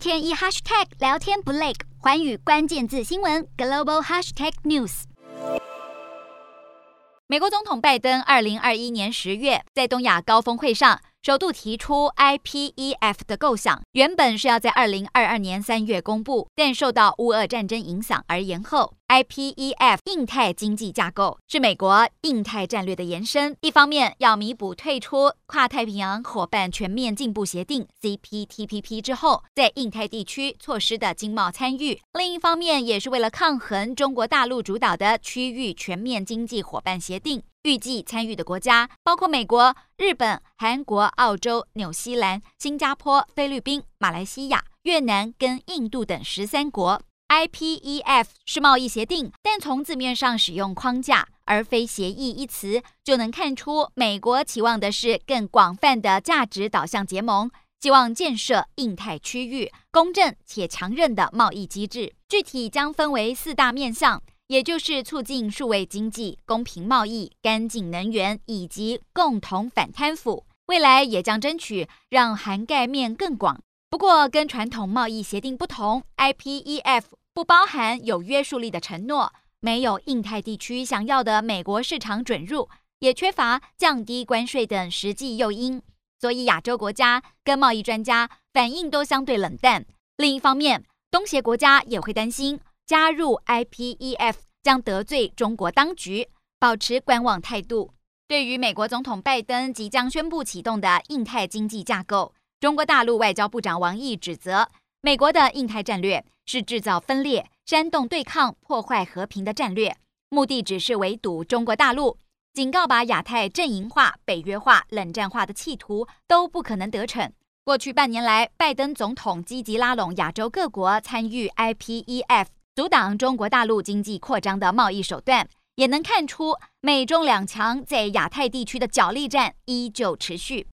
天一 hashtag 聊天不累，寰宇关键字新闻 global hashtag news。美国总统拜登二零二一年十月在东亚高峰会上，首度提出 IPEF 的构想，原本是要在二零二二年三月公布，但受到乌俄战争影响而延后。IPEF 印太经济架构是美国印太战略的延伸，一方面要弥补退出跨太平洋伙伴全面进步协定 CPTPP 之后在印太地区错失的经贸参与，另一方面也是为了抗衡中国大陆主导的区域全面经济伙伴协定。预计参与的国家包括美国、日本、韩国、澳洲、纽西兰、新加坡、菲律宾、马来西亚、越南跟印度等十三国。IPEF 是贸易协定，但从字面上使用“框架”而非“协议”一词，就能看出美国期望的是更广泛的价值导向结盟，希望建设印太区域公正且强韧的贸易机制。具体将分为四大面向，也就是促进数位经济、公平贸易、干净能源以及共同反贪腐。未来也将争取让涵盖面更广。不过，跟传统贸易协定不同，IPEF。不包含有约束力的承诺，没有印太地区想要的美国市场准入，也缺乏降低关税等实际诱因，所以亚洲国家跟贸易专家反应都相对冷淡。另一方面，东协国家也会担心加入 IPEF 将得罪中国当局，保持观望态度。对于美国总统拜登即将宣布启动的印太经济架构，中国大陆外交部长王毅指责美国的印太战略。是制造分裂、煽动对抗、破坏和平的战略，目的只是围堵中国大陆，警告把亚太阵营化、北约化、冷战化的企图都不可能得逞。过去半年来，拜登总统积极拉拢亚洲各国参与 IPEF，阻挡中国大陆经济扩张的贸易手段，也能看出美中两强在亚太地区的角力战依旧持续。